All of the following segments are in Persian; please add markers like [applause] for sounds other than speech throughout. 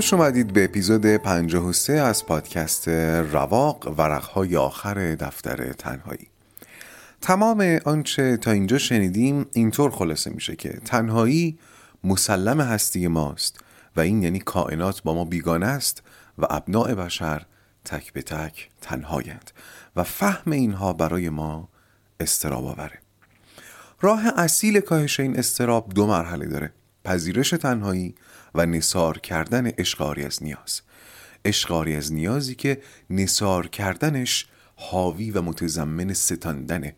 خوش اومدید به اپیزود 53 از پادکست رواق ورقهای آخر دفتر تنهایی. تمام آنچه تا اینجا شنیدیم اینطور خلاصه میشه که تنهایی مسلم هستی ماست و این یعنی کائنات با ما بیگانه است و ابناع بشر تک به تک تنهایند و فهم اینها برای ما استراب آوره. راه اصیل کاهش این استراب دو مرحله داره. پذیرش تنهایی و نصار کردن اشقاری از نیاز. اشقاری از نیازی که نصار کردنش حاوی و متضمن ستاندنه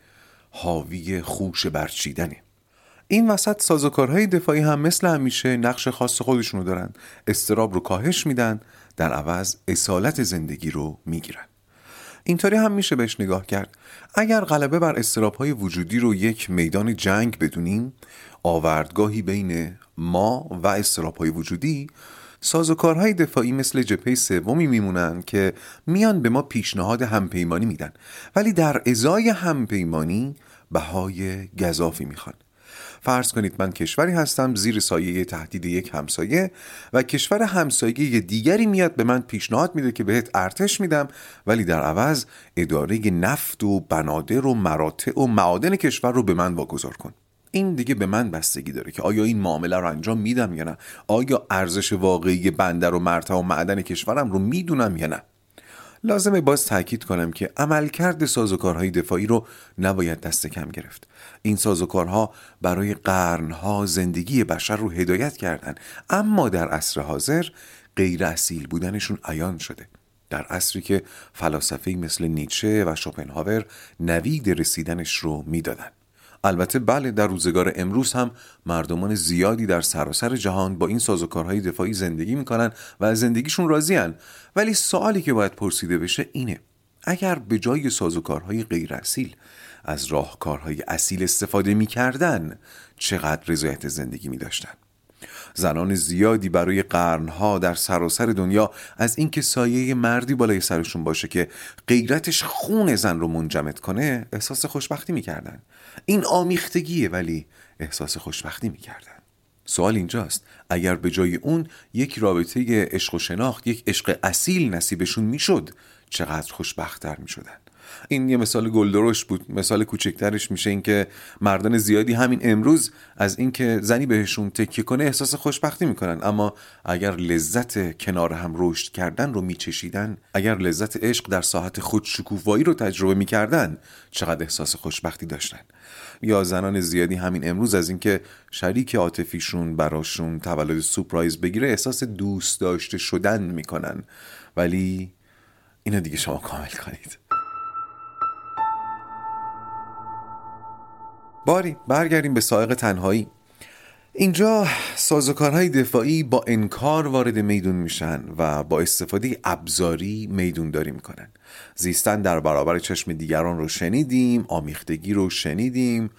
حاوی خوش برچیدنه این وسط سازوکارهای دفاعی هم مثل همیشه نقش خاص خودشونو دارن. استراب رو کاهش میدن در عوض اصالت زندگی رو می‌گیرن. اینطوری هم میشه بهش نگاه کرد. اگر غلبه بر استراب های وجودی رو یک میدان جنگ بدونیم آوردگاهی بین ما و استراب های وجودی سازوکارهای دفاعی مثل جپه سومی میمونن که میان به ما پیشنهاد همپیمانی میدن. ولی در ازای همپیمانی بهای گذافی می‌خوان. فرض کنید من کشوری هستم زیر سایه تهدید یک همسایه و کشور همسایه دیگری میاد به من پیشنهاد میده که بهت ارتش میدم. ولی در عوض اداره نفت و بنادر و مراتع و معادن کشور رو به من واگذار کن. این دیگه به من بستگی داره که آیا این معامله رو انجام میدم یا نه؟ آیا ارزش واقعی بندر و مرتع و معدن کشورم رو می‌دونم یا نه؟ لازمه باز تاکید کنم که عملکرد سازوکارهای دفاعی رو نباید دست کم گرفت. این سازوکارها برای قرنها زندگی بشر رو هدایت کردن. اما در عصر حاضر غیر اصیل بودنشون عیان شده. در عصری که فلاسفه مثل نیچه و شوپنهاور نوید رسیدنش رو می‌دادن. البته بله در روزگار امروز هم مردمان زیادی در سراسر جهان با این سازوکارهای دفاعی زندگی می‌کنن و از زندگیشون راضیان ولی سوالی که باید پرسیده بشه اینه. اگر به جای سازوکارهای غیر اصیل از راهکارهای اصیل استفاده می‌کردن چقدر رضایت زندگی می زنان زیادی برای قرنها در سراسر دنیا از اینکه سایه مردی بالای سرشون باشه که غیرتش خون زن رو منجمد کنه احساس خوشبختی می‌کردن. این آمیختگیه ولی احساس خوشبختی می‌کردن. سوال اینجاست اگر به جای اون یک رابطه عشق و شناخت یک عشق اصیل نصیبشون می‌شد چقدر خوشبختتر می‌شدن؟ این یه مثال گلدرش بود. مثال کوچکترش میشه اینکه مردان زیادی همین امروز از اینکه زنی بهشون تکیه کنه احساس خوشبختی می‌کنن. اما اگر لذت کنار هم رشد کردن رو میچشیدن اگر لذت عشق در ساحت خودشکوفایی رو تجربه می‌کردن چقدر احساس خوشبختی داشتن. یا زنان زیادی همین امروز از اینکه شریک عاطفیشون براشون تولد سپرایز بگیره احساس دوست داشته شدن می‌کنن. ولی اینو دیگه شما کامل کنید. باری برگردیم به سائق تنهایی. اینجا سازوکارهای دفاعی با انکار وارد میدون میشن و با استفاده ابزاری میدون داری می‌کنن. زیستن در برابر چشم دیگران رو شنیدیم آمیختگی رو شنیدیم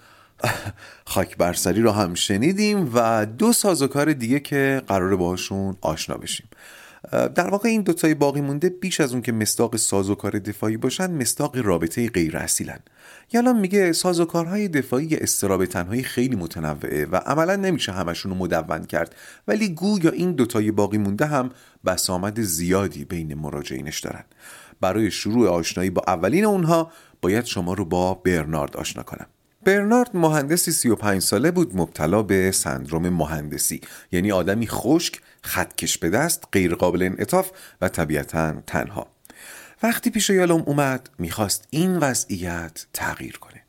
[laughs] خاک برسری رو هم شنیدیم و دو سازوکار دیگه که قراره باهاشون آشنا بشیم. در واقع این دوتای باقی مونده بیش از اون که مستاق سازوکار دفاعی باشن مستاق رابطه غیر اصیلن. یالان میگه سازوکارهای دفاعی استراب تنهایی خیلی متنوعه و عملا نمیشه همشون رو مدون کرد. ولی گویا این دوتای باقی مونده هم بسامد زیادی بین مراجعینش دارن. برای شروع آشنایی با اولین اونها باید شما رو با برنارد آشنا کنم. برنارد مهندسی 35 ساله بود مبتلا به سندروم مهندسی. یعنی آدمی خشک خطکش به دست غیر قابل انعطاف و طبیعتا تنها. وقتی پیش یالوم اومد می‌خواست این وضعیت تغییر کنه.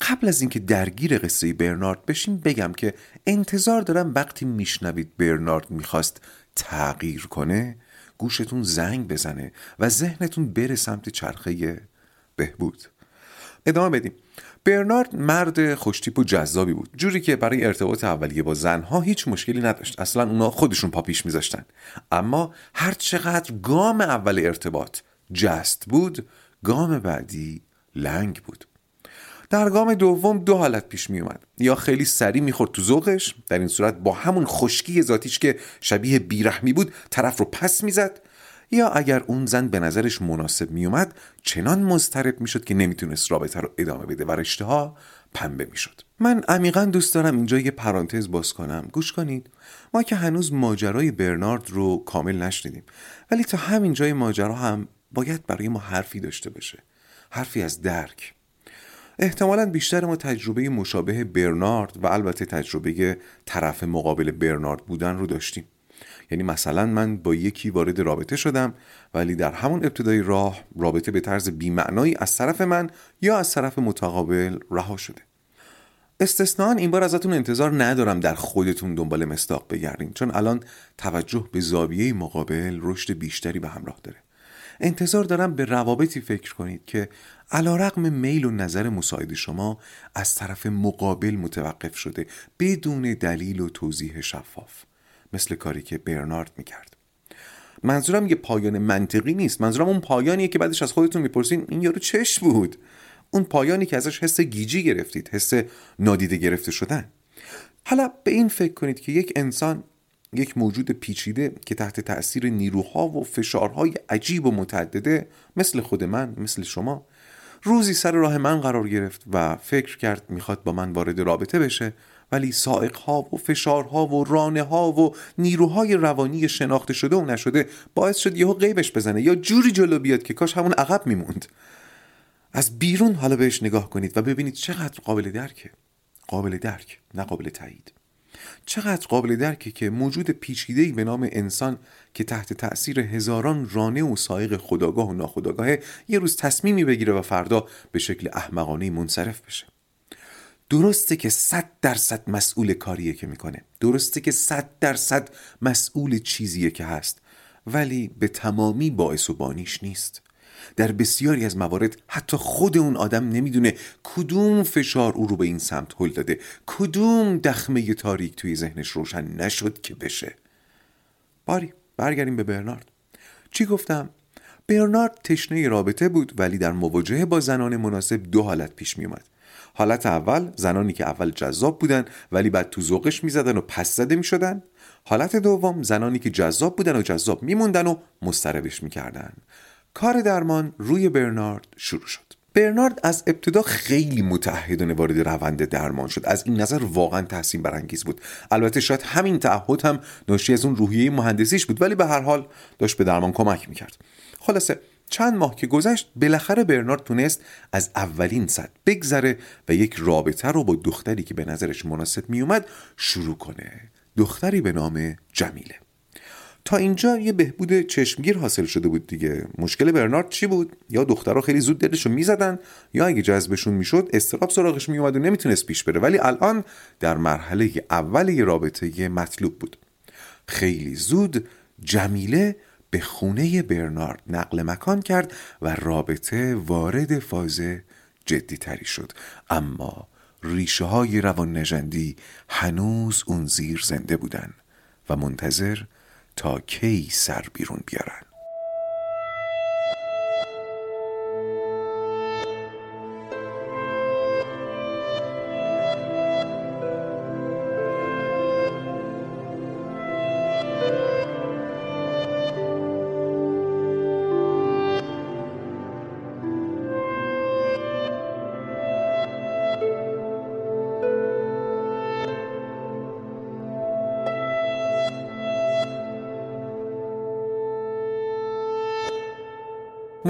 قبل از اینکه درگیر قصه برنارد بشیم بگم که انتظار دارم وقتی میشنوید برنارد می‌خواست تغییر کنه گوشتون زنگ بزنه و ذهنتون بره سمت چرخه بهبود. ادامه بدیم. برنارد مرد خوشتیپ و جذابی بود. جوری که برای ارتباط اولیه با زنها هیچ مشکلی نداشت. اصلا اونا خودشون پاپیش میذاشتن. اما هر چقدر گام اول ارتباط جست بود گام بعدی لنگ بود. در گام دوم دو حالت پیش می اومد یا خیلی سریع می‌خورد تو ذوقش در این صورت با همون خشکی ذاتیش که شبیه بیرحمی بود طرف رو پس می‌زد. یا اگر اون زن به نظرش مناسب میومد چنان مضطرب می‌شد که نمی‌تونست رابطه رو ادامه بده و رشته ها پنبه می‌شد. من عمیقا دوست دارم اینجا یه پرانتز باز کنم. گوش کنید. ما که هنوز ماجرای برنارد رو کامل نشنیدیم ولی تا همین جای ماجرا هم باید برای ما حرفی داشته باشه. حرفی از درک. احتمالا بیشتر ما تجربه مشابه برنارد و البته تجربه طرف مقابل برنارد بودن رو داشتیم. یعنی مثلا من با یکی وارد رابطه شدم ولی در همون ابتدای راه رابطه به طرز بیمعنایی از طرف من یا از طرف متقابل رها شده. استثنان این بار ازتون انتظار ندارم در خودتون دنبال مستاق بگردین چون الان توجه به زاویه مقابل رشد بیشتری به همراه داره. انتظار دارم به روابطی فکر کنید که علا رقم میل و نظر مساعد شما از طرف مقابل متوقف شده بدون دلیل و توضیح شفاف. مثل کاری که برنارد می‌کرد. منظورم یه پایان منطقی نیست. منظورم اون پایانیه که بعدش از خودتون می‌پرسین این یارو چش بود. اون پایانی که ازش حس گیجی گرفتید حس نادیده گرفته شدن. حالا به این فکر کنید که یک انسان یک موجود پیچیده که تحت تأثیر نیروها و فشارهای عجیب و متعدده مثل خود من مثل شما روزی سر راه من قرار گرفت و فکر کرد می‌خواد با من وارد رابطه بشه ولی سائقها و فشارها و رانه ها و نیروهای روانی شناخته شده و نشده باعث شد یهو غیبش بزنه یا جوری جلو بیاد که کاش همون عقب میموند. از بیرون حالا بهش نگاه کنید و ببینید چقدر قابل درکه. قابل درک نه قابل تایید. چقدر قابل درکه که موجود پیچیده‌ای به نام انسان که تحت تأثیر هزاران رانه و سایق خداگاه و ناخداگاه یه روز تصمیمی بگیره و فردا به شکل احمقانه منصرف بشه. درسته که صد درصد مسئول کاریه که می‌کنه. درسته که صد درصد مسئول چیزیه که هست. ولی به تمامی باعث و بانیش نیست. در بسیاری از موارد حتی خود اون آدم نمی‌دونه کدوم فشار او رو به این سمت هل داده. کدوم دخمه تاریک توی ذهنش روشن نشد که بشه. باری برگردیم به برنارد. چی گفتم؟ برنارد تشنه رابطه بود ولی در مواجهه با زنان مناسب دو حالت پیش می اومد حالت اول زنانی که اول جذاب بودن ولی بعد تو ذوقش می‌زدن و پس زده می‌شدن. حالت دوم زنانی که جذاب بودن و جذاب میموندن و مستربش می‌کردن. کار درمان روی برنارد شروع شد. برنارد از ابتدا خیلی متحدانه وارد روند درمان شد. از این نظر واقعا تحسین برانگیز بود. البته شاید همین تعهد هم ناشی از اون روحیه مهندسیش بود ولی به هر حال داشت به درمان کمک می‌کرد. خلاصه چند ماه که گذشت بالاخره برنارد تونست از اولین صد بگذره و یک رابطه رو با دختری که به نظرش مناسب میومد شروع کنه. دختری به نام جمیله. تا اینجا یه بهبود چشمگیر حاصل شده بود دیگه. مشکل برنارد چی بود؟ یا دخترها خیلی زود دلشو می‌زدن؟ یا اگه جذبشون می‌شد استراب سراغش میومد و نمی‌تونست پیش بره. ولی الان در مرحله اول یه رابطه مطلوب بود. خیلی زود جمیله به خونه برنارد نقل مکان کرد و رابطه وارد فاز جدی تری شد. اما ریشه های روان نجندی هنوز اون زیر زنده بودن و منتظر تا کی سر بیرون بیارن.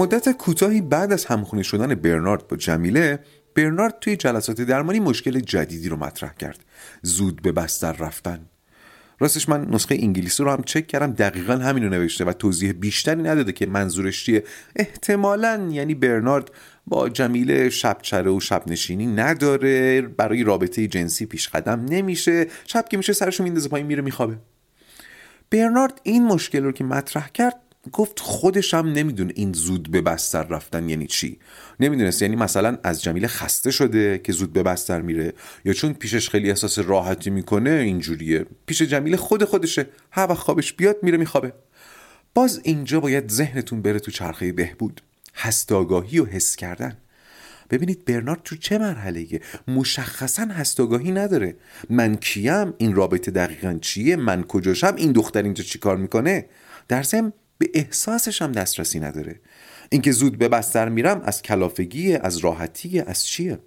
مدت کوتاهی بعد از همخونه شدن برنارد با جمیله برنارد توی جلسات درمانی مشکل جدیدی رو مطرح کرد. زود به بستر رفتن. راستش من نسخه انگلیسی رو هم چک کردم دقیقا همین رو نوشته و توضیح بیشتری نداده که منظورش چیه. احتمالا یعنی برنارد با جمیله شب چره و شب نشینی نداره برای رابطه جنسی پیش قدم نمیشه. شب که میشه سرشو میندازه پایین میره میخوابه. برنارد این مشکل رو که مطرح کرد گفت خودش هم نمی‌دونه این زود به بستر رفتن یعنی چی. نمی‌دونست یعنی مثلا از جمیله خسته شده که زود به بستر میره یا چون پیشش خیلی احساس راحتی می‌کنه اینجوریه. پیش جمیله خود خودشه. هر وقت خوابش بیاد میره میخوابه. باز اینجا باید ذهنتون بره تو چرخه بهبود. هستاگاهی و حس کردن. ببینید برنارد تو چه مرحله مشخصا هستاگاهی نداره. من کیم؟ این رابطه دقیقا چیه؟ من کجاشم؟ این دختر اینجا چیکار می‌کنه؟ در ضمن به احساسش هم دسترسی نداره. اینکه زود به بستر میرم از کلافگی از راحتی از چیه؟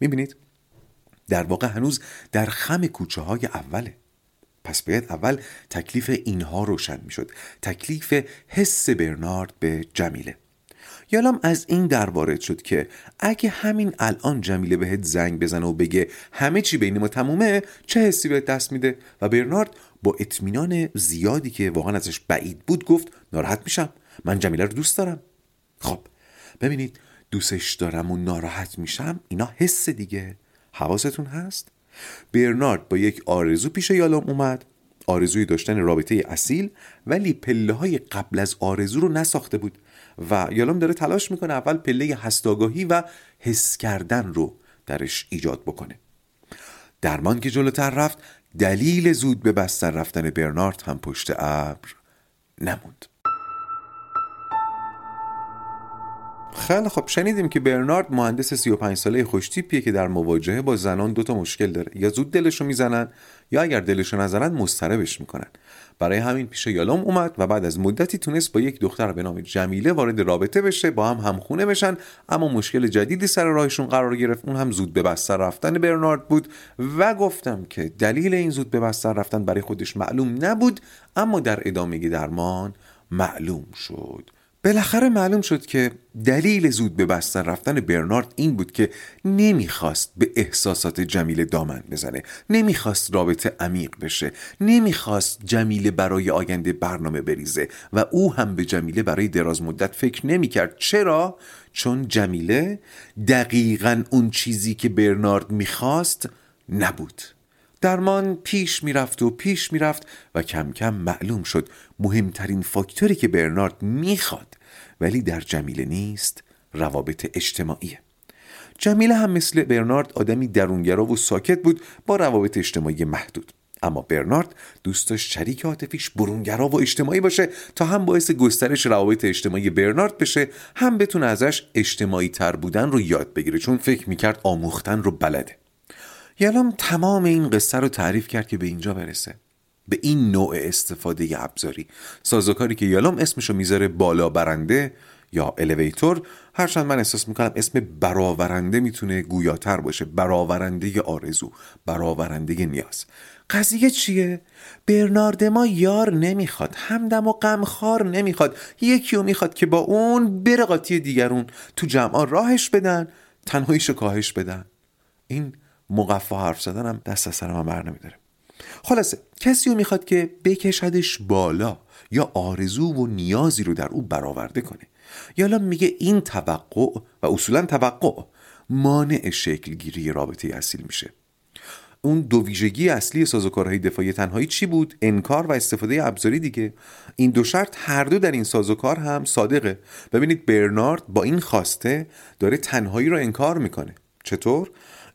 می‌بینید؟ در واقع هنوز در خم کوچه های اوله. پس باید اول تکلیف اینها روشن می‌شد. تکلیف حس برنارد به جمیله. یالام از این در وارد شد که اگه همین الان جمیله بهت زنگ بزنه و بگه همه چی بین ما تمومه چه حسی بهت دست میده؟ و برنارد با اطمینان زیادی که واقعا ازش بعید بود گفت ناراحت میشم. من جمیله رو دوست دارم. خب ببینید دوستش دارم و ناراحت میشم اینا حس دیگه. حواستون هست؟ برنارد با یک آرزو پیش یالام اومد. آرزوی داشتن رابطه اصیل ولی پله های قبل از آرزو رو نساخته بود و یالام داره تلاش می‌کنه اول پله هستاگاهی و حس کردن رو درش ایجاد بکنه. درمان که جلوتر رفت دلیل زود به بستر رفتن برنارد هم پشت ابر نموند. خیلی خب شنیدیم که برنارد مهندس 35 ساله خوشتیپیه که در مواجهه با زنان دوتا مشکل داره. یا زود دلشو می‌زنن یا اگر دلشو نزنن مضطربش می‌کنن. برای همین پیش یالوم اومد و بعد از مدتی تونست با یک دختر به نام جمیله وارد رابطه بشه با هم همخونه بشن اما مشکل جدیدی سر راهشون قرار گرفت. اون هم زود به بستر رفتن برنارد بود و گفتم که دلیل این زود به بستر رفتن برای خودش معلوم نبود اما در ادامه درمان معلوم شد. بالاخره معلوم شد که دلیل زود به بستر رفتن برنارد این بود که نمی‌خواست به احساسات جمیله دامن بزنه نمی‌خواست رابطه عمیق بشه نمی‌خواست جمیله برای آینده برنامه بریزه و او هم به جمیله برای دراز مدت فکر نمی‌کرد چرا؟ چون جمیله دقیقا اون چیزی که برنارد می‌خواست نبود درمان پیش می‌رفت و پیش می‌رفت و کم کم معلوم شد مهمترین فاکتوری که برنارد می‌خواد ولی در جمیله نیست روابط اجتماعیه. جمیله هم مثل برنارد آدمی درونگرا و ساکت بود با روابط اجتماعی محدود. اما برنارد دوست داشت شریک عاطفیش برونگرا و اجتماعی باشه تا هم باعث گسترش روابط اجتماعی برنارد بشه هم بتونه ازش اجتماعی تر بودن رو یاد بگیره چون فکر می‌کرد آموختن رو بلده. یالام تمام این قصه رو تعریف کرد که به اینجا برسه. به این نوع استفاده ابزاری. سازوکاری که یالام اسمشو می‌ذاره بالا برنده یا الیویتور هرچند من احساس می‌کنم اسم برآورنده می‌تونه گویاتر باشه. برآورنده آرزو برآورنده نیاز. قضیه چیه؟ برنارد ما یار نمی‌خواد همدم و غمخوار نمی‌خواد. یکی رو می‌خواد که با اون بره قاطی دیگرون تو جمعا راهش بدن تنهاییشو کاهش بدن. این مقفا حرف زدنم دست از سر من بر نمیداره. خلاصه کسی رو می‌خواد که بکشدش بالا یا آرزو و نیازی رو در او برآورده کنه. یا میگه این توقع و اصولا توقع مانع شکلگیری رابطه اصیل میشه. اون دو ویژگی اصلی سازوکارهای دفاعی تنهایی چی بود؟ انکار و استفاده ابزاری دیگه. این دو شرط هر دو در این سازوکار هم صادقه. ببینید برنارد با این خواسته داره تنهایی رو انکار می‌کنه. چطور؟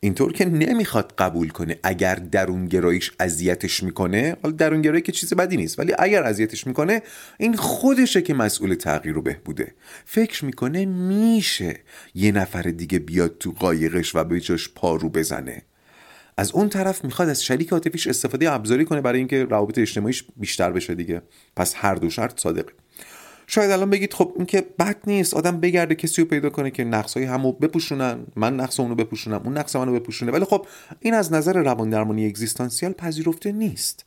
اینطور که نمی‌خواد قبول کنه اگر درونگراییش اذیتش می‌کنه حالا درونگرایی که چیز بدی نیست ولی اگر اذیتش می‌کنه این خودشه که مسئول تغییر و بهبوده. فکر می‌کنه میشه یه نفر دیگه بیاد تو قایقش و به جاش پارو بزنه. از اون طرف می‌خواد از شریک عاطفیش استفاده ابزاری کنه برای اینکه روابط اجتماعیش بیشتر بشه دیگه. پس هر دو شرط صادقه. شاید الان بگید خب این که بد نیست آدم بگرده کسی رو پیدا کنه که نقصای همو بپوشونن من نقص اونو بپوشونم اون نقص منو بپوشونه. ولی خب این از نظر روان درمانی اگزیستانسیال پذیرفته نیست.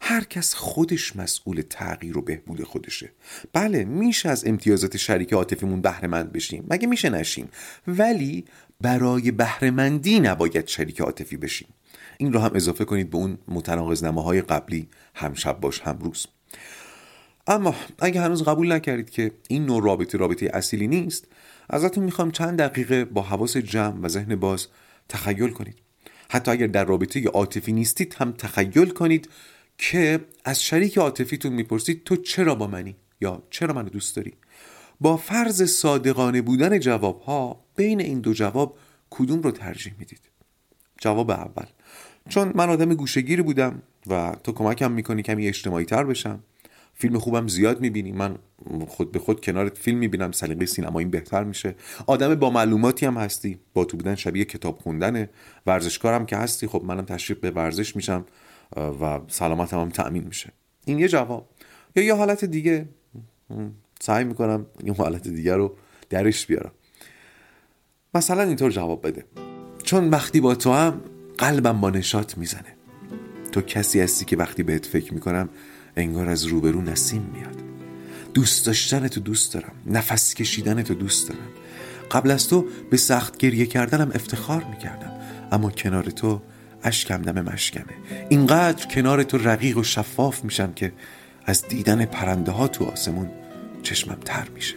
هر کس خودش مسئول تغییر و بهبود خودشه. بله میشه از امتیازات شریک عاطفیمون بهره مند بشیم. مگه میشه نشیم؟ ولی برای بهرهمندی نباید شریک عاطفی بشیم. این رو هم اضافه کنید به اون متناقض های قبلی. هم شب باش هم روز. اما اگه هنوز قبول نکردید که این نوع رابطه رابطه اصیلی نیست ازتون می‌خوام چند دقیقه با حواس جمع و ذهن باز تخیل کنید. حتی اگر در رابطه عاطفی نیستید هم تخیل کنید که از شریک عاطفیتون می‌پرسید تو چرا با منی یا چرا منو دوست داری؟ با فرض صادقانه بودن جواب ها بین این دو جواب کدوم رو ترجیح می‌دید؟ جواب اول. چون من آدم گوشگیری بودم و تو کمکم می‌کنی کمی اجتماعی تر بشم فیلم خوبم زیاد می‌بینی. من خود به خود کنارت فیلم می‌بینم. سلیقه سینمایی بهتر میشه. آدم با معلوماتی هم هستی. با تو بودن شبیه کتاب خوندنه. ورزشکارم که هستی. خب منم تشریف به ورزش میشم و سلامتم هم تأمین میشه. این یه جواب. یا یه حالت دیگه. سعی می‌کنم یه حالت دیگه رو درش بیارم. مثلا اینطور جواب بده. چون وقتی با تو هم قلبم با نشات می‌زنه. تو کسی هستی که وقتی بهت فکر می‌کنم انگار از روبرو نسیم میاد. دوست داشتن تو دوست دارم. نفس کشیدن تو دوست دارم. قبل از تو به سخت گریه کردنم افتخار می‌کردم. اما کنار تو اشکم دم مشکمه. اینقدر کنار تو رقیق و شفاف میشم که از دیدن پرنده ها تو آسمون چشمم تر میشه.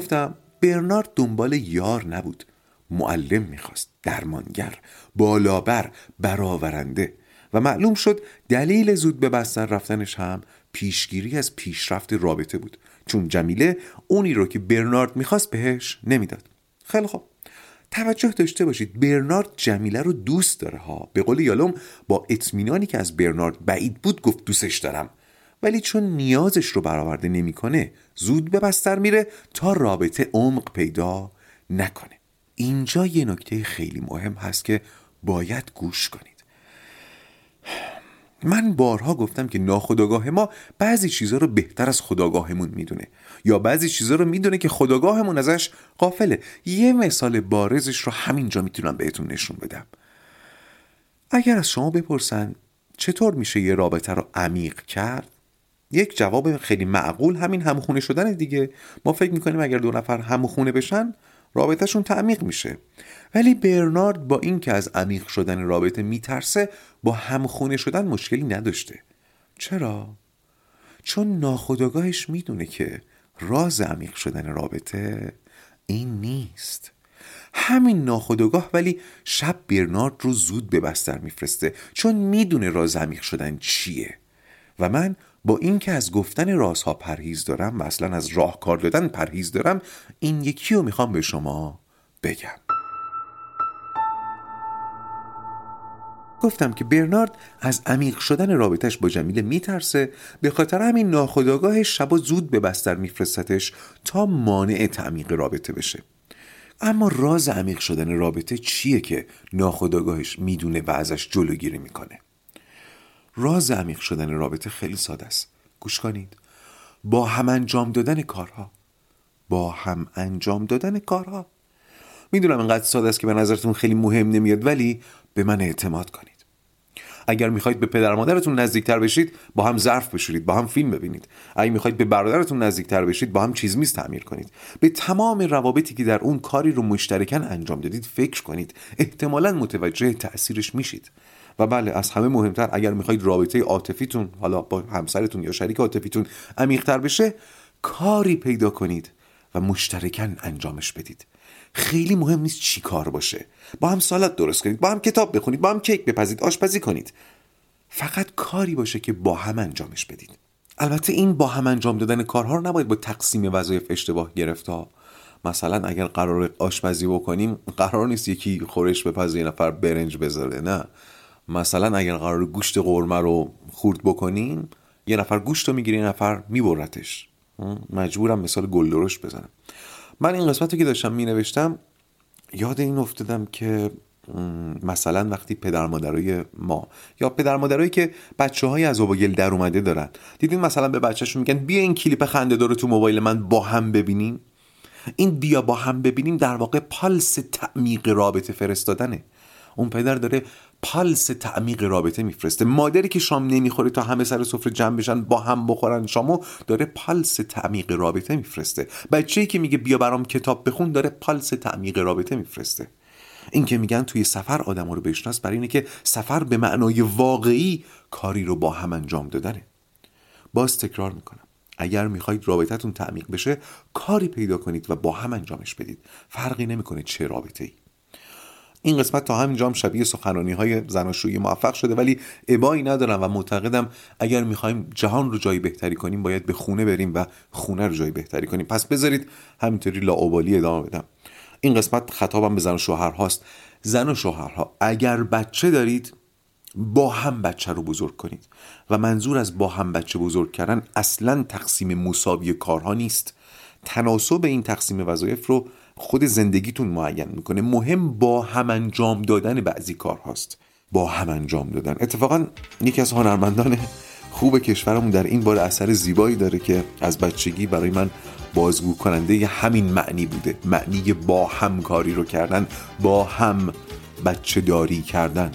چی می‌گفتم؟ برنارد دنبال یار نبود. معلم می‌خواست درمانگر بالابر برآورنده. و معلوم شد دلیل زود به بستر رفتنش هم پیشگیری از پیشرفت رابطه بود. چون جمیله اونی رو که برنارد می‌خواست بهش نمی‌داد. خیلی خوب. توجه داشته باشید برنارد جمیله رو دوست داره ها. به قول یالوم با اطمینانی که از برنارد بعید بود گفت دوستش دارم. ولی چون نیازش رو برآورده نمی‌کنه زود به بستر میره تا رابطه عمق پیدا نکنه. اینجا یه نکته خیلی مهم هست که باید گوش کنید. من بارها گفتم که ناخداگاه ما بعضی چیزها رو بهتر از خداگاهمون می‌دونه. یا بعضی چیزها رو می‌دونه که خداگاهمون ازش قافله یه مثال بارزش رو همینجا می‌تونم بهتون نشون بدم. اگر از شما بپرسن چطور میشه یه رابطه رو عمیق کرد یک جواب خیلی معقول همین همخونه شدن دیگه. ما فکر می‌کنیم اگر دو نفر همخونه بشن رابطهشون تعمیق میشه. ولی برنارد با اینکه از عمیق شدن رابطه میترسه با همخونه شدن مشکلی نداشته. چرا؟ چون ناخداگاهش می‌دونه که راز عمیق شدن رابطه این نیست. همین ناخداگاه ولی شب برنارد رو زود به بستر میفرسته چون می‌دونه راز عمیق شدن چیه. و من با اینکه از گفتن رازها پرهیز دارم و اصلا از راهکار دادن پرهیز دارم این یکی رو می‌خوام به شما بگم. گفتم که برنارد از عمیق شدن رابطش با جمیله میترسه به خاطر همین ناخداگاهش شبا زود به بستر میفرستتش تا مانع تعمیق رابطه بشه. اما راز عمیق شدن رابطه چیه که ناخداگاهش می‌دونه و ازش جلوگیری می‌کنه؟ راز عمیق شدن رابطه خیلی ساده است. گوش کنید. با هم انجام دادن کارها. با هم انجام دادن کارها. می‌دونم اینقدر ساده است که به نظرتون خیلی مهم نمیاد ولی به من اعتماد کنید. اگر می‌خواید به پدر مادرتون نزدیکتر بشید با هم ظرف بشورید با هم فیلم ببینید. اگر می‌خواید به برادرتون نزدیکتر بشید با هم چیز میز تعمیر کنید. به تمام روابطی که در اون کاری رو مشترکن انجام دادید فکر کنید. احتمالا متوجه تاثیرش میشید. و بله از همه مهمتر اگر می‌خواید رابطه عاطفیتون حالا با همسرتون یا شریک عاطفیتون عمیقتر بشه کاری پیدا کنید و مشترکن انجامش بدید. خیلی مهم نیست چی کار باشه. با هم سالات درست کنید با هم کتاب بخونید با هم کیک بپزید آشپزی کنید. فقط کاری باشه که با هم انجامش بدید. البته این با هم انجام دادن کارها رو نباید با تقسیم وظایف اشتباه گرفت ها. مثلا اگر قرار آشپزی بکنیم قرار نیست یکی خورش بپزه یه نفر برنج بذاره نه. مثلا اگر قرار گوشت قرمه رو خورد بکنیم یه نفر گوشت رو می‌گیره یه نفر میبرتش. مجبورم مثال گل درشت بزنم. من این قسمت رو که داشتم مینوشتم یاد این افتادم که مثلا وقتی پدر مادرای ما یا پدر مادرایی که بچه های از گل در اومده دارن. دیدین مثلا به بچهشون میگن بیا این کلیپ خنده داره تو موبایل من با هم ببینیم. این بیا با هم ببینیم در واقع پالس تعمیق رابطه فرستادنه. اون پدر داره پالس تعمیق رابطه میفرسته. مادری که شام نمی‌خوره تا همه سر سفره جمع بشن با هم بخورن شامو داره پالس تعمیق رابطه میفرسته. بچه‌ای که میگه بیا برام کتاب بخون داره پالس تعمیق رابطه میفرسته. این که میگن توی سفر آدم رو بشناس برای اینه که سفر به معنای واقعی کاری رو با هم انجام دادنه. باز تکرار می‌کنم. اگر می‌خواید رابطتون تعمیق بشه کاری پیدا کنید و با هم انجامش بدید. فرقی نمی‌کنه چه رابطه ای این قسمت تا همینجا هم شبیه سخنرانی های زناشویی موفق شده ولی ابایی ندارم و معتقدم اگر می‌خوایم جهان رو جایی بهتری کنیم باید به خونه بریم و خونه رو جایی بهتری کنیم. پس بذارید همینطوری لاعبالی ادامه بدم. این قسمت خطابم به زن و شوهر هاست. زن و شوهرها اگر بچه دارید با هم بچه رو بزرگ کنید. و منظور از با هم بچه بزرگ کردن اصلا تقسیم مساوی کارها نیست. تناسب این تقسیم وظایف رو خود زندگیتون معین می‌کنه. مهم با هم انجام دادن بعضی کارهاست. با هم انجام دادن. اتفاقا یکی از هنرمندان خوب کشورمون در این بار اثر زیبایی داره که از بچگی برای من بازگو کننده همین معنی بوده. معنی با همکاری رو کردن با هم بچه داری کردن.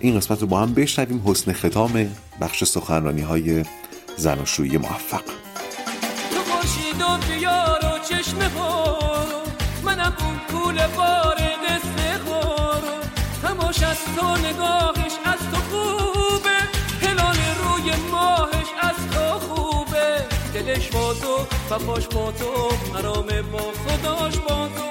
این قسمت رو با هم بشنویم. حسن ختام بخش سخنرانی های زناشویی موفق. منم اون پول باره قصه خورو هماش از تو نگاهش از تو خوبه. هلال روی ماهش از تو خوبه. دلش با تو و پاش با تو مرام با خداش با تو.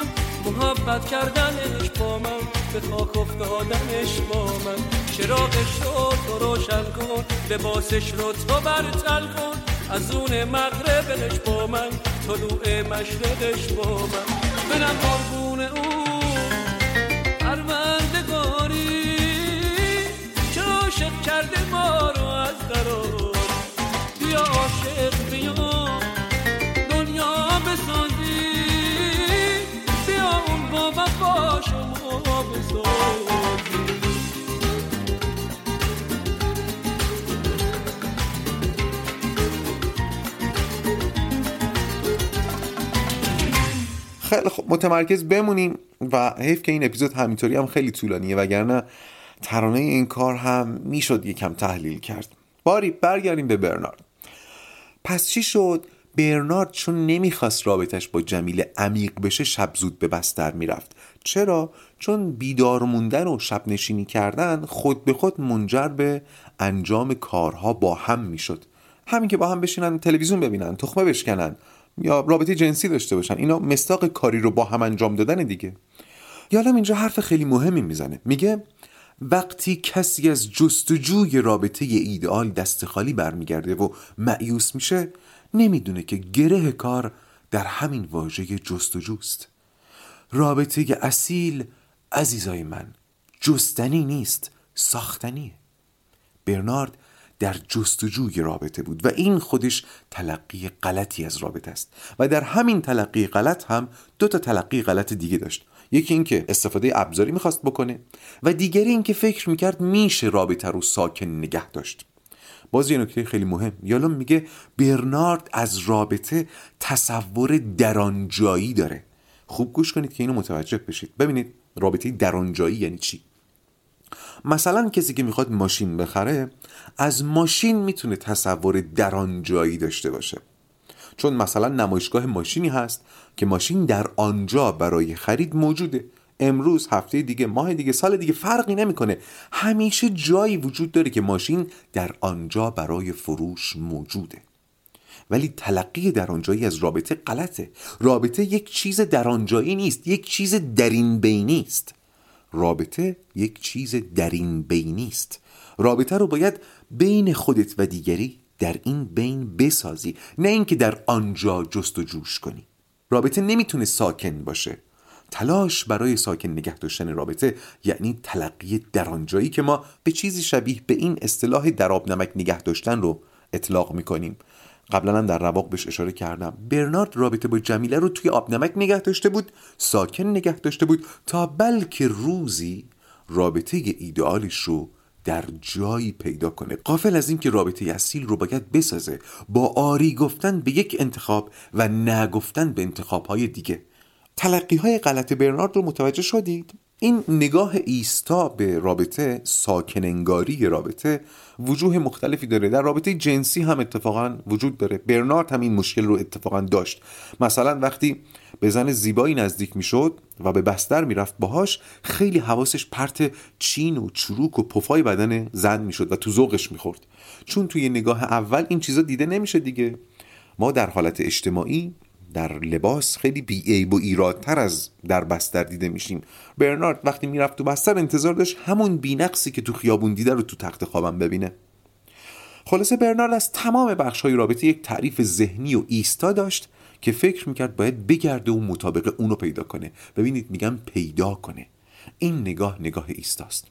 محبت کردنش با من به خاک افتادنش با من. چراغش رو تو روشن کن لباسش رو تو برتل کن. از اون مغربش با من طلوع مشرقش با من. برم قربون او پروردگاری. چه عاشق کرده ما رو از قرار. بیا عاشق خیلی خب متمرکز بمونیم و حیف که این اپیزود همینطوری هم خیلی طولانیه وگرنه ترانه این کار هم می‌شد یکم تحلیل کرد. باری برگردیم به برنارد. پس چی شد؟ برنارد چون نمی‌خواست رابطش با جمیل عمیق بشه شب زود به بستر می‌رفت. چرا؟ چون بیدار موندن و شب نشینی کردن خود به خود منجر به انجام کارها با هم می‌شد. همین که با هم بشینن تلویزیون ببینن تخمه بشکنن. یا رابطه جنسی داشته باشن. اینا مستاق کاری رو با هم انجام دادن دیگه. یالم اینجا حرف خیلی مهمی می‌زنه. میگه وقتی کسی از جستجوی رابطه ایدئال دست خالی برمیگرده و معیوس میشه نمی‌دونه که گره کار در همین واژه جستجوست. رابطه اصیل عزیزای من جستنی نیست ساختنیه. برنارد در جستجوی رابطه بود و این خودش تلقی غلطی از رابطه است. و در همین تلقی غلط هم دو تا تلقی غلط دیگه داشت. یکی اینکه استفاده ابزاری می‌خواست بکنه و دیگری اینکه فکر می‌کرد میشه رابطه رو ساکن نگه داشت. باز یه نکته خیلی مهم. یالوم میگه برنارد از رابطه تصور درانجایی داره. خوب گوش کنید که اینو متوجه بشید. ببینید رابطه درانجایی یعنی چی. مثلا کسی که می‌خواد ماشین بخره از ماشین می‌تونه تصور درانجایی داشته باشه. چون مثلا نمایشگاه ماشینی هست که ماشین در آنجا برای خرید موجوده. امروز هفته دیگه ماه دیگه سال دیگه فرقی نمی‌کنه. همیشه جایی وجود داره که ماشین در آنجا برای فروش موجوده. ولی تلقی در آنجایی از رابطه غلطه. رابطه یک چیز در آنجایی نیست یک چیز درین بینی است. رابطه یک چیز درین بینی است. رابطه رو باید بین خودت و دیگری در این بین بسازی نه اینکه در آنجا جست و جوش کنی. رابطه نمی‌تونه ساکن باشه. تلاش برای ساکن نگه داشتن رابطه یعنی تلقی در آنجایی که ما به چیزی شبیه به این اصطلاح دراب نمک نگه داشتن رو اطلاق می‌کنیم. قبلا هم در رواق بهش اشاره کردم. برنارد رابطه با جمیله رو توی آب نمک نگه داشته بود ساکن نگه داشته بود تا بلکه روزی رابطه ایدئالش رو در جایی پیدا کنه. قافل از اینکه رابطه اصیل رو باید بسازه با آری گفتن به یک انتخاب و نگفتن به انتخاب های دیگه. تلقی های غلط برنارد رو متوجه شدید؟ این نگاه ایستا به رابطه ساکننگاری رابطه وجوه مختلفی داره. در رابطه جنسی هم اتفاقا وجود داره. برنارد هم این مشکل رو اتفاقا داشت. مثلا وقتی به زن زیبایی نزدیک می‌شد و به بستر می‌رفت باهاش خیلی حواسش پرت چین و چروک و پفای بدن زن می‌شد و تو ذوقش می‌خورد. چون توی نگاه اول این چیزا دیده نمیشه دیگه. ما در حالت اجتماعی در لباس خیلی بیعیب و ایرادتر از در بستر دیده میشیم. برنارد وقتی می‌رفت تو بستر انتظار داشت همون بینقصی که تو خیابون دیده رو تو تخت خوابم ببینه. خلاصه برنارد از تمام بخش های رابطه یک تعریف ذهنی و ایستا داشت که فکر می‌کرد باید بگرده و مطابق اونو پیدا کنه. ببینید میگم پیدا کنه. این نگاه نگاه ایستاست.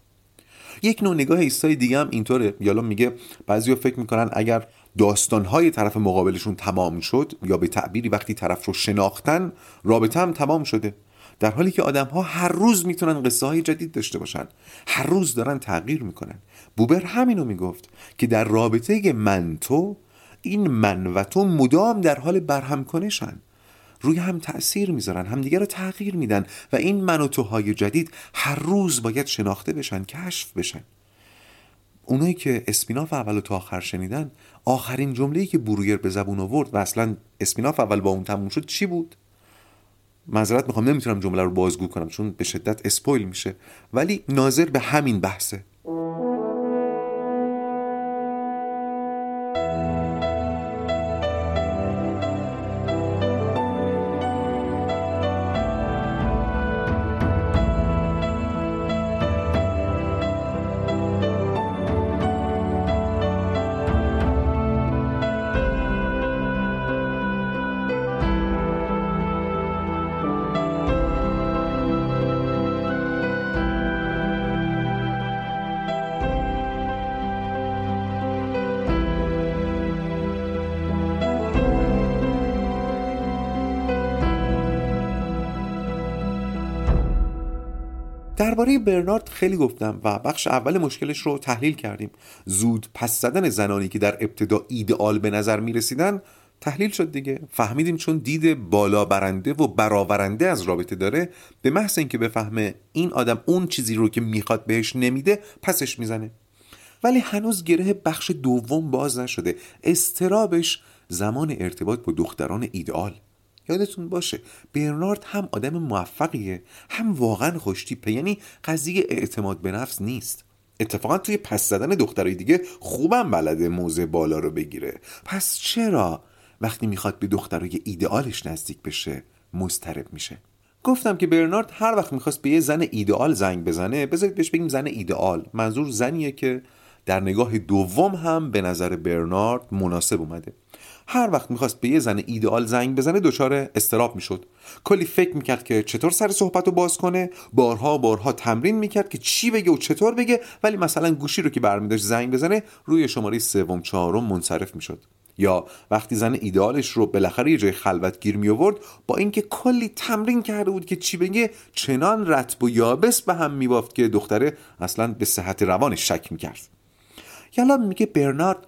یک نوع نگاه ایستای دیگه هم اینطوره. یالا میگه بعضیا فکر می‌کنن اگر داستانهای طرف مقابلشون تمام شد یا به تعبیری وقتی طرف رو شناختن رابطه هم تمام شده. در حالی که آدم ها هر روز می‌تونن قصه های جدید داشته باشن. هر روز دارن تغییر می‌کنن. بوبر همینو می‌گفت که در رابطه من تو این من و تو مدام در حال برهم کنشن. روی هم تأثیر می‌ذارن همدیگه رو تغییر میدن و این من و توهای جدید هر روز باید شناخته بشن کشف بشن. اونایی که اسپیناف اول تا آخر شنیدن آخرین جمله‌ای که برویر به زبون آورد و اصلا اسپیناف اول با اون تموم شد چی بود؟ معذرت می‌خوام نمی‌تونم جمله رو بازگو کنم چون به شدت اسپویل میشه ولی ناظر به همین بحثه. درباره برنارد خیلی گفتم و بخش اول مشکلش رو تحلیل کردیم. زود پس زدن زنانی که در ابتدا ایدئال به نظر می رسیدن تحلیل شد دیگه. فهمیدیم چون دید بالا برنده و برآورنده از رابطه داره به محض اینکه بفهمه این آدم اون چیزی رو که می‌خواد بهش نمیده پسش می‌زنه. ولی هنوز گره بخش دوم باز نشده. استرابش زمان ارتباط با دختران ایدئال. یادتون باشه برنارد هم آدم موفقیه هم واقعا خوشتیپه یعنی قضیه اعتماد به نفس نیست. اتفاقا توی پس زدن دخترای دیگه خوبم بلده موزه بالا رو بگیره. پس چرا وقتی می‌خواد به دخترای ایدئالش نزدیک بشه مضطرب میشه؟ گفتم که برنارد هر وقت می‌خواست به یه زن ایدئال زنگ بزنه بذارید بهش بگیم زن ایدئال. منظور زنیه که در نگاه دوم هم به نظر برنارد مناسب اومده. هر وقت می‌خواست به یه زن ایدئال زنگ بزنه دچار استراب می‌شد. کلی فکر می‌کرد که چطور سر صحبت رو باز کنه. بارها بارها تمرین می‌کرد که چی بگه و چطور بگه ولی مثلا گوشی رو که برمیداشت زنگ بزنه روی شماره سوم چهارم منصرف می‌شد. یا وقتی زن ایدئالش رو بالاخره یه جای خلوت گیر می آورد با اینکه کلی تمرین کرده بود که چی بگه چنان رتب و یابس به هم میبافت که دختره اصلا به صحت روانش شک می‌کرد. یالا میگه برنارد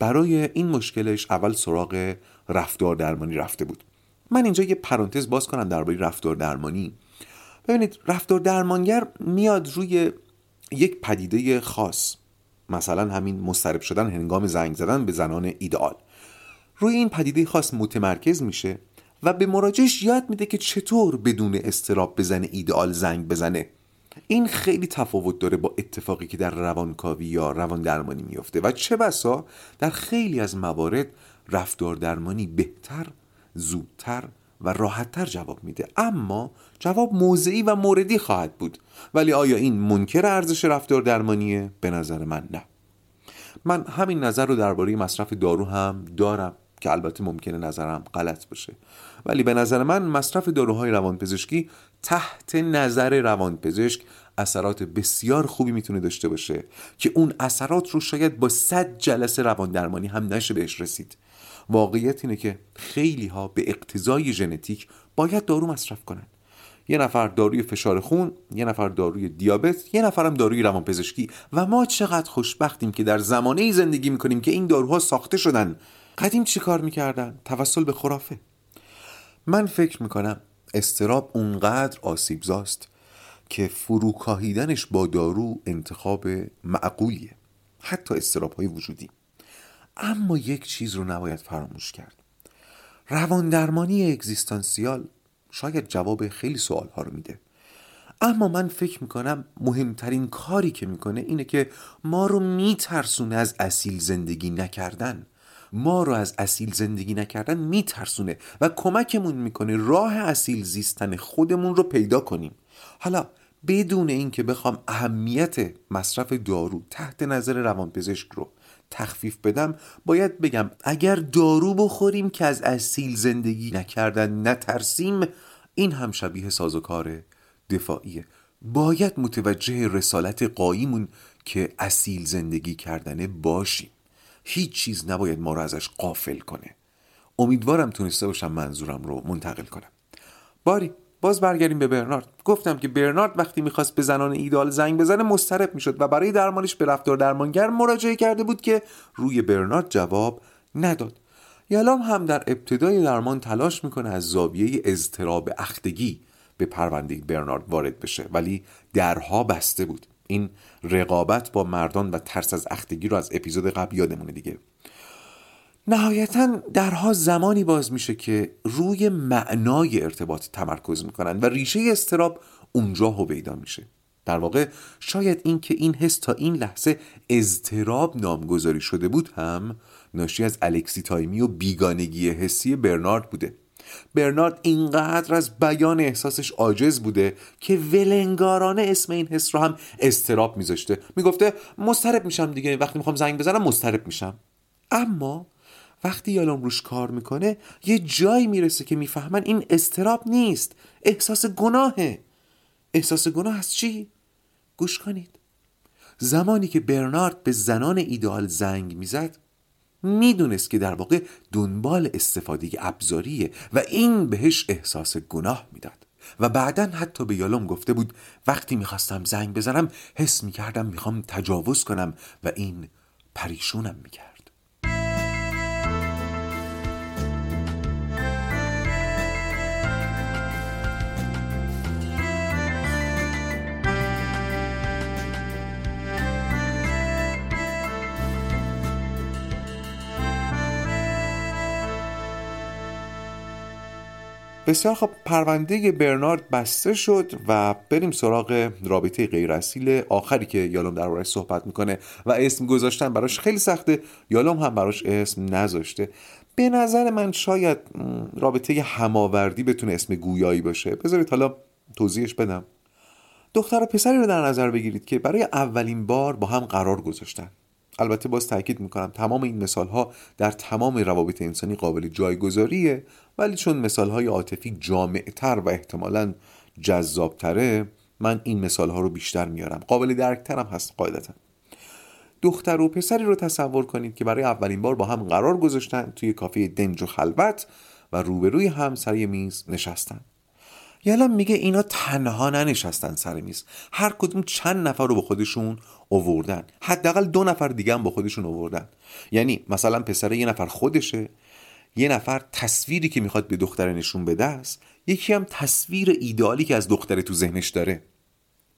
برای این مشکلش اول سراغ رفتار درمانی رفته بود. من اینجا یه پرانتز باز کنم درباره رفتار درمانی. ببینید رفتار درمانگر میاد روی یک پدیده خاص. مثلا همین مسترب شدن هنگام زنگ زدن به زنان ایدئال. روی این پدیده خاص متمرکز میشه و به مراجعش یاد میده که چطور بدون استراب بزنه ایدئال زنگ بزنه. این خیلی تفاوت داره با اتفاقی که در روانکاوی یا روان درمانی میفته و چه بسا در خیلی از موارد رفتار درمانی بهتر زودتر و راحتتر جواب میده. اما جواب موضعی و موردی خواهد بود. ولی آیا این منکر ارزش رفتار درمانیه به نظر من نه. من همین نظر رو درباره مصرف دارو هم دارم که البته ممکنه نظرم غلط باشه. ولی به نظر من مصرف داروهای روانپزشکی تحت نظر روانپزشک اثرات بسیار خوبی می‌تونه داشته باشه که اون اثرات رو شاید با صد جلسه روان درمانی هم نشه بهش رسید. واقعیت اینه که خیلی ها به اقتضای ژنتیک باید دارو مصرف کنن. یه نفر داروی فشار خون یه نفر داروی دیابت یه نفرم داروی روانپزشکی. و ما چقدر خوشبختیم که در زمانه زندگی می‌کنیم که این داروها ساخته شدن. قدیم چی کار می‌کردن؟ توسل به خرافه. من فکر می‌کنم استراب اونقدر آسیبزاست که فروکاهیدنش با دارو انتخاب معقولیه. حتی استراب های وجودی. اما یک چیز رو نباید فراموش کرد. روان درمانی اگزیستانسیال شاید جواب خیلی سوال ها رو میده. اما من فکر می‌کنم مهمترین کاری که می‌کنه اینه که ما رو میترسونه از اصیل زندگی نکردن. ما رو از اصیل زندگی نکردن میترسونه و کمکمون می‌کنه راه اصیل زیستن خودمون رو پیدا کنیم. حالا بدون اینکه بخوام اهمیت مصرف دارو تحت نظر روانپزشک رو تخفیف بدم باید بگم اگر دارو بخوریم که از اصیل زندگی نکردن نترسیم این هم شبیه سازوکار دفاعیه. باید متوجه رسالت قاییمون که اصیل زندگی کردنه باشیم. هیچ چیز نباید ما رو ازش قافل کنه. امیدوارم تونسته باشم منظورم رو منتقل کنم. باری. باز برگردیم به برنارد. گفتم که برنارد وقتی می‌خواست به زنان ایدال زنگ بزنه مسترب می‌شد و برای درمانش به رفتار درمانگر مراجعه کرده بود که روی برنارد جواب نداد. یالام هم در ابتدای درمان تلاش می‌کنه از زاویه اضطراب اختگی به پرونده برنارد وارد بشه ولی درها بسته بود. این رقابت با مردان و ترس از اختگی رو از اپیزود قبل یادمونه دیگه. نهایتا درها زمانی باز میشه که روی معنای ارتباط تمرکز می‌کنن و ریشه استراب اونجا هویدا میشه. در واقع شاید این که این حس تا این لحظه اضطراب نامگذاری شده بود هم ناشی از الکسی تایمی و بیگانگی حسی برنارد بوده. برنارد اینقدر از بیان احساسش عاجز بوده که ولنگارانه اسم این حس رو هم استراب میذاشته. می‌گفته مسترب میشم دیگه وقتی می‌خوام زنگ بزنم مسترب میشم. اما وقتی یالام روش کار می‌کنه یه جایی می‌رسه که می‌فهمن این استراب نیست. احساس گناهه. احساس گناه از چی؟ گوش کنید. زمانی که برنارد به زنان ایدئال زنگ می‌زد می‌دونست که در واقع دنبال استفاده ابزاریه و این بهش احساس گناه می‌داد. و بعدا حتی به یالوم گفته بود وقتی می‌خواستم زنگ بزنم حس می‌کردم می‌خوام تجاوز کنم و این پریشونم می‌کرد. بسیار خب پرونده برنارد بسته شد و بریم سراغ رابطه غیر اصیل آخری که یالوم دربارش صحبت می‌کنه و اسم گذاشتن براش خیلی سخته. یالوم هم براش اسم نذاشته. به نظر من شاید رابطه هماوردی بتونه اسم گویایی باشه. بذارید حالا توضیحش بدم. دختر و پسری رو در نظر بگیرید که برای اولین بار با هم قرار گذاشتن. البته باز تاکید می‌کنم تمام این مثال ها در تمام روابط انسانی قابل جایگذاریه ولی چون مثال های عاطفی جامعتر و احتمالا جذابتره من این مثال ها رو بیشتر میارم. قابل درکتر هم هست قاعدتا. دختر و پسری رو تصور کنید که برای اولین بار با هم قرار گذاشتن توی کافه دنج و خلوت و روبروی هم سر میز نشستن. یالم میگه اینا تنها ننشستن سر میز. هر کدوم چند نفر رو با خودشون اووردن حداقل دو نفر دیگه هم با خودشون اووردن یعنی مثلا پسر یه نفر خودشه یه نفر تصویری که می‌خواد به دختر نشون بده است یکی هم تصویر ایدئالی که از دختر تو ذهنش داره.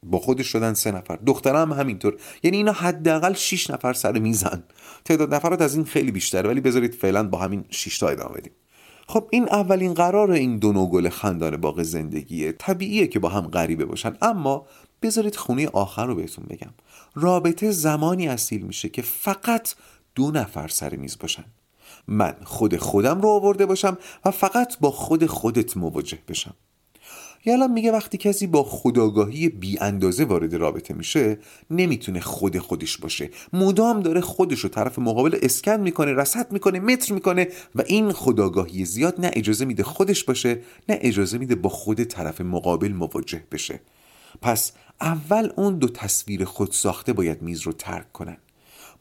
با خودش شدن سه نفر. دخترم هم همینطور. یعنی اینا حداقل 6 نفر سر میزن. تعداد نفرات از این خیلی بیشتره ولی بذارید فعلا با همین 6 تا ادامه بدیم. خب این اولین قرار این دو نوگل خندان باغ زندگیه. طبیعیه که با هم غریبه باشن. اما بذارید خونه آخر رو بهتون بگم. رابطه زمانی اصیل میشه که فقط دو نفر سر میز باشن. من خود خودم رو آورده باشم و فقط با خود خودت مواجه بشم. یالا میگه وقتی کسی با خداگاهی بی اندازه وارد رابطه میشه نمی‌تونه خود خودش باشه. مدام داره خودش رو طرف مقابل اسکن می‌کنه رصد می‌کنه متر می‌کنه و این خداگاهی زیاد نه اجازه میده خودش باشه نه اجازه میده با خود طرف مقابل مواجه بشه. پس اول اون دو تصویر خود ساخته باید میز رو ترک کنن.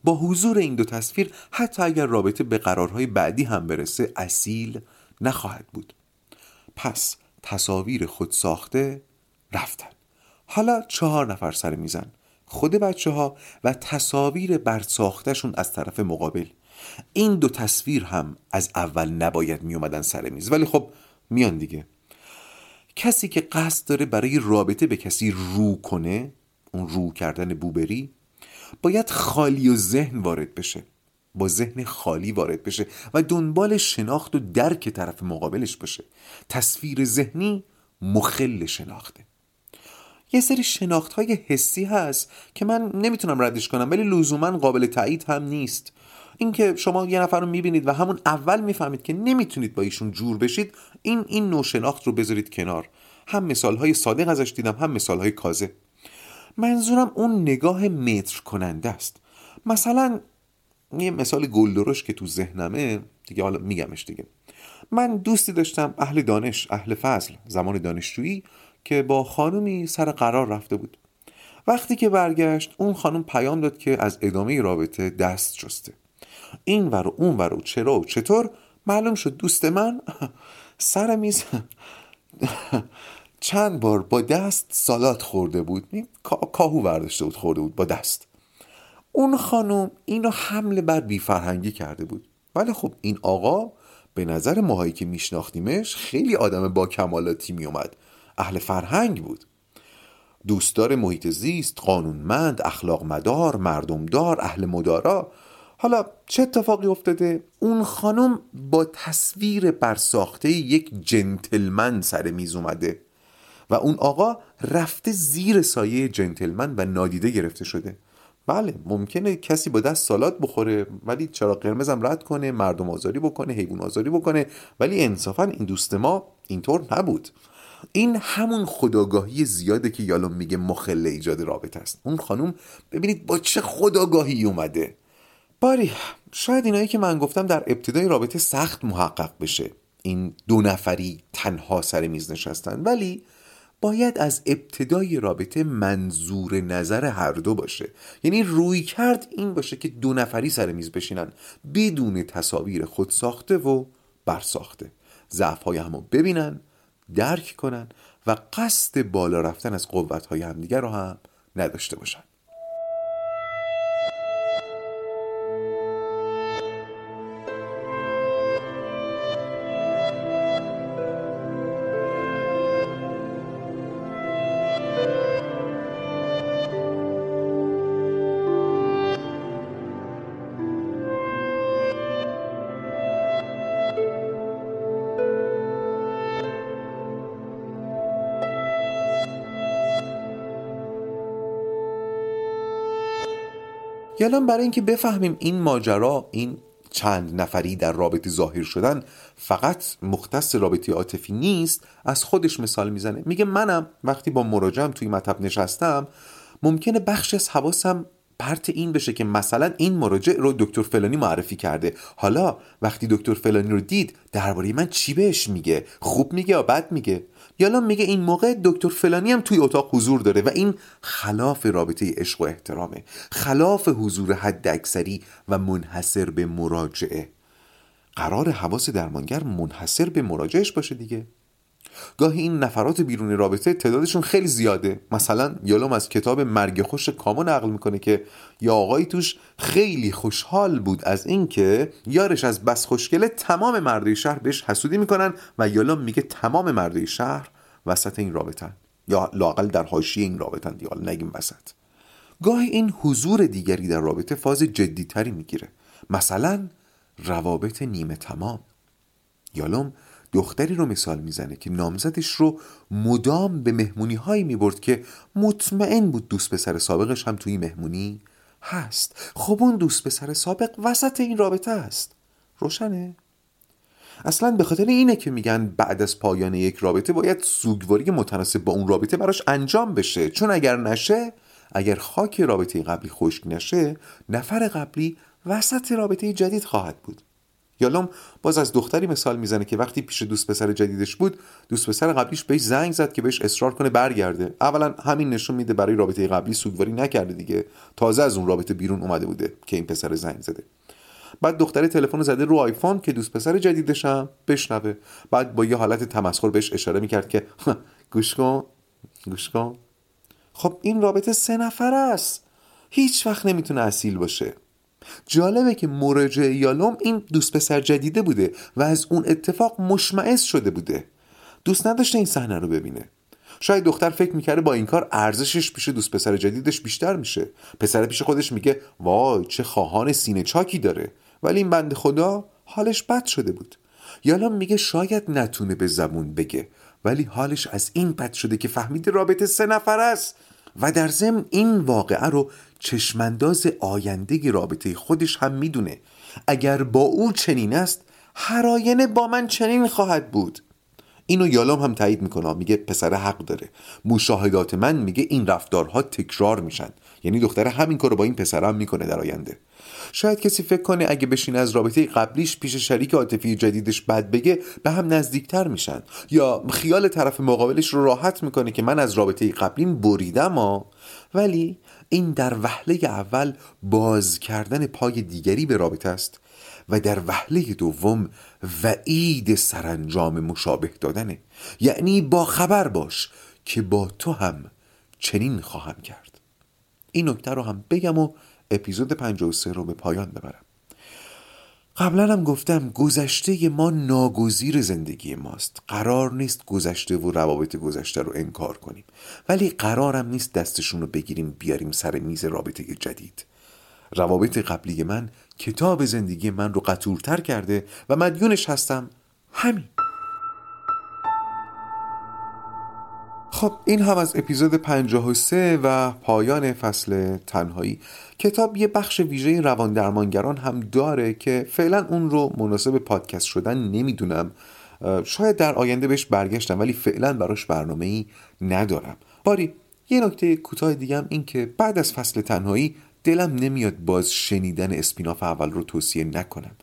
با حضور این دو تصویر حتی اگر رابطه به قرارهای بعدی هم برسه اصیل نخواهد بود. پس تصاویر خود ساخته رفتن. حالا چهار نفر سر میزن. خود بچه ها و تصاویر برساختشون از طرف مقابل. این دو تصویر هم از اول نباید می اومدن سر میز. ولی خب میان دیگه. کسی که قصد داره برای رابطه به کسی رو کنه اون رو کردن بوبری باید خالی و ذهن وارد بشه. با ذهن خالی وارد بشه و دنبال شناخت و درک طرف مقابلش باشه. تصویر ذهنی مخل شناخته. یه سری شناخت های حسی هست که من نمی‌تونم ردش کنم ولی لزوما قابل تایید هم نیست. اینکه شما یه نفر رو می‌بینید و همون اول می‌فهمید که نمی‌تونید با ایشون جور بشید این این نوع شناخت رو بذارید کنار. هم مثال های صادق ازش دیدم هم مثال های کازه منظورم اون نگاه متر کننده است. مثلا یه مثال گلدرش که تو ذهنمه دیگه حالا میگمش دیگه. من دوستی داشتم اهل دانش اهل فضل زمان دانشجویی که با خانومی سر قرار رفته بود. وقتی که برگشت اون خانم پیام داد که از ادامه رابطه دست جسته. این ور و اون ور و چرا و چطور؟ معلوم شد دوست من سر میز چند بار با دست سالات خورده بود. کاهو برداشته بود خورده بود با دست. اون خانم اینو حمله بر بیفرهنگی کرده بود. ولی خب این آقا به نظر ماهایی که میشناختیمش خیلی آدم با کمالاتی میومد اهل فرهنگ بود. دوستدار محیط زیست قانونمند اخلاق مدار مردمدار اهل مدارا. حالا چه اتفاقی افتاده؟ اون خانم با تصویر برساخته یک جنتلمن سر میز اومده و اون آقا رفته زیر سایه جنتلمن و نادیده گرفته شده. بله ممکنه کسی با دست سالات بخوره ولی چرا قرمزم رد کنه مردم آزاری بکنه حیوان آزاری بکنه ولی انصافا این دوست ما اینطور نبود. این همون خداگاهی زیاده که یالوم میگه مخل ایجاد رابطه است. اون خانوم ببینید با چه خداگاهی اومده. باری شاید اینایی که من گفتم در ابتدای رابطه سخت محقق بشه. این دو نفری تنها سر میز نشستن ولی باید از ابتدای رابطه منظور نظر هر دو باشه. یعنی روی کرد این باشه که دو نفری سر میز بشینن بدون تصاویر خود ساخته و برساخته. ضعف های همو ببینن درک کنن و قصد بالا رفتن از قوت های همدیگر رو هم نداشته باشن. الان برای اینکه بفهمیم این ماجرا این چند نفری در رابطه ظاهر شدن فقط مختص رابطه عاطفی نیست از خودش مثال می‌زنه. میگه منم وقتی با مراجعم توی مطب نشستم ممکنه بخش از حواسم پرت این بشه که مثلا این مراجع رو دکتر فلانی معرفی کرده. حالا وقتی دکتر فلانی رو دید درباره من چی بهش میگه؟ خوب میگه یا بد میگه؟ یالا میگه این موقع دکتر فلانی هم توی اتاق حضور داره و این خلاف رابطه عشق و احترامه. خلاف حضور حد اکثری و منحصر به مراجعه. قرار حواس درمانگر منحصر به مراجعش باشه دیگه. گاهی این نفرات بیرون رابطه تعدادشون خیلی زیاده. مثلا یالوم از کتاب مرگ خوش کامو نقل می‌کنه که یا آقایی توش خیلی خوشحال بود از اینکه یارش از بس خوشگله تمام مردای شهر بهش حسودی می‌کنن و یالوم میگه تمام مردای شهر وسط این رابطن یا لاقل در حاشیه این رابطن دیگه. نگیم وسط. گاهی این حضور دیگری در رابطه فاز جدیتری می‌گیره. مثلا روابط نیمه تمام. یالوم دختری رو مثال می‌زنه که نامزدش رو مدام به مهمونی هایی می‌برد که مطمئن بود دوست پسر سابقش هم توی مهمونی هست. خب اون دوست پسر سابق وسط این رابطه است. روشنه؟ اصلا به خاطر اینه که میگن بعد از پایان یک رابطه باید سوگواری متناسب با اون رابطه براش انجام بشه. چون اگر نشه اگر خاک رابطه قبلی خشک نشه نفر قبلی وسط رابطه جدید خواهد بود. یالوم باز از دختری مثال می‌زنه که وقتی پیش دوست پسر جدیدش بود دوست پسر قبلیش بهش زنگ زد که بهش اصرار کنه برگرده. اولا همین نشون میده برای رابطه قبلی سوگواری نکرده دیگه. تازه از اون رابطه بیرون اومده بوده که این پسر زنگ زده. بعد دختری تلفن زده رو آیفون که دوست پسر جدیدش هم بشنوه. بعد با یه حالت تمسخر بهش اشاره می‌کرد که گوش کن گوش کن. خب این رابطه سه نفر است. هیچ وقت نمی‌تونه اصیل باشه. جالبه که مراجع یالوم این دوست پسر جدیده بوده و از اون اتفاق مشمعز شده بوده. دوست نداشته این صحنه رو ببینه. شاید دختر فکر می‌کرده با این کار ارزشش پیش دوست پسر جدیدش بیشتر میشه. پسر پیش خودش میگه وای چه خواهان سینه چاکی داره. ولی این بند خدا حالش بد شده بود. یالا میگه شاید نتونه به زبون بگه ولی حالش از این بد شده که فهمید رابطه سه نفر است و در ضمن این واقعه رو چشمانداز آینده رابطه خودش هم می‌دونه. اگر با او چنین است هر آینه با من چنین خواهد بود. اینو یالام هم تایید می‌کنه میگه پسر حق داره. مشاهدات من میگه این رفتارها تکرار میشن. یعنی دختره همین کارو با این پسر هم می‌کنه در آینده. شاید کسی فکر کنه اگه بشین از رابطه قبلیش پیش شریک عاطفی جدیدش بد بگه به هم نزدیکتر میشن. یا خیال طرف مقابلش رو راحت می‌کنه که من از رابطه قبلیم بریدم ها ولی این در وهله اول باز کردن پای دیگری به رابطه است و در وهله دوم وعید سرانجام مشابه دادنه. یعنی با خبر باش که با تو هم چنین خواهم کرد. این نکته رو هم بگم و اپیزود 53 رو به پایان ببرم. قبلا هم گفتم گذشته ما ناگزیر زندگی ماست. قرار نیست گذشته و روابط گذشته رو انکار کنیم. ولی قرارم نیست دستشون رو بگیریم بیاریم سر میز رابطه جدید. روابط قبلی من کتاب زندگی من رو قطورتر کرده و مدیونش هستم. همین. خب این هم از اپیزود 53 و پایان فصل تنهایی. کتاب یه بخش ویژه روان درمانگران هم داره که فعلا اون رو مناسب پادکست شدن نمی‌دونم. شاید در آینده بهش برگشتم ولی فعلا براش برنامه ای ندارم. باری یه نکته کوتاه دیگم این که بعد از فصل تنهایی دلم نمیاد باز شنیدن اسپیناف اول رو توصیه نکنم.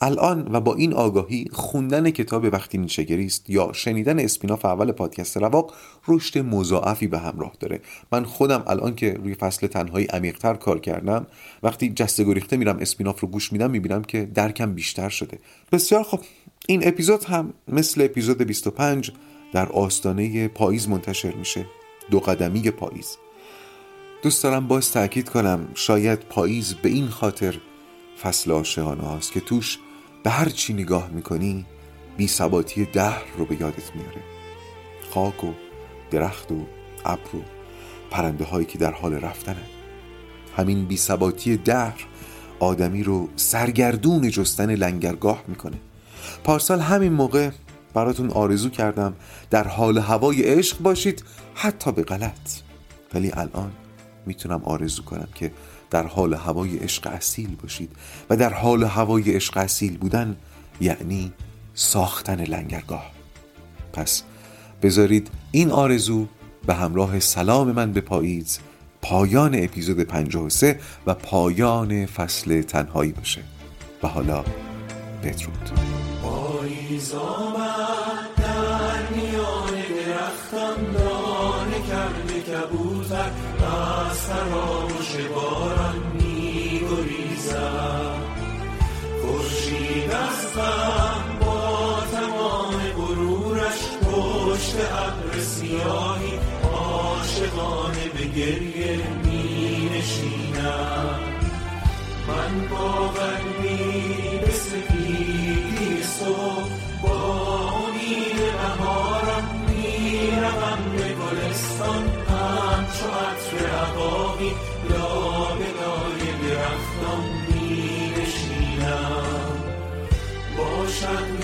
الان و با این آگاهی خوندن کتاب وقتی نیچگری است یا شنیدن اسپیناف اول پادکست رواق رشد مضاعفی به همراه داره. من خودم الان که روی فصل تنهایی عمیقتر کار کردم وقتی جسته گریخته میرم اسپیناف رو گوش میدم می‌بینم که درکم بیشتر شده. بسیار خب این اپیزود هم مثل اپیزود 25 در آستانه پاییز منتشر میشه. دو قدمی پاییز. دوست دارم باز تاکید کنم شاید پاییز به این خاطر فصل عاشقانه هاست که توش به هر چی نگاه می‌کنی بی ثباتی دهر رو به یادت میاره. خاک و درخت و ابر و پرنده هایی که در حال رفتنن همین بی ثباتی دهر آدمی رو سرگردون جستن لنگرگاه می‌کنه. پارسال همین موقع براتون آرزو کردم در حال هوای عشق باشید حتی به غلط. ولی الان می‌تونم آرزو کنم که در حال هوای عشق اصیل باشید و در حال هوای عشق اصیل بودن یعنی ساختن لنگرگاه. پس بذارید این آرزو به همراه سلام من به پاییز پایان اپیزود 53 و پایان فصل تنهایی باشه. و حالا بدرود. پاییز آمد در میان درختان دانه کرده کبوتر از تراوش باران. غم با تمام غرورش پشت ابر سیاهی عاشقانه به گریه می نشیند من با قلبی به سفیدی صبح با امید بهارم می‌روم به گلستان همچو عطر عقاقی لابلای درختان. می نشینم باشد روزی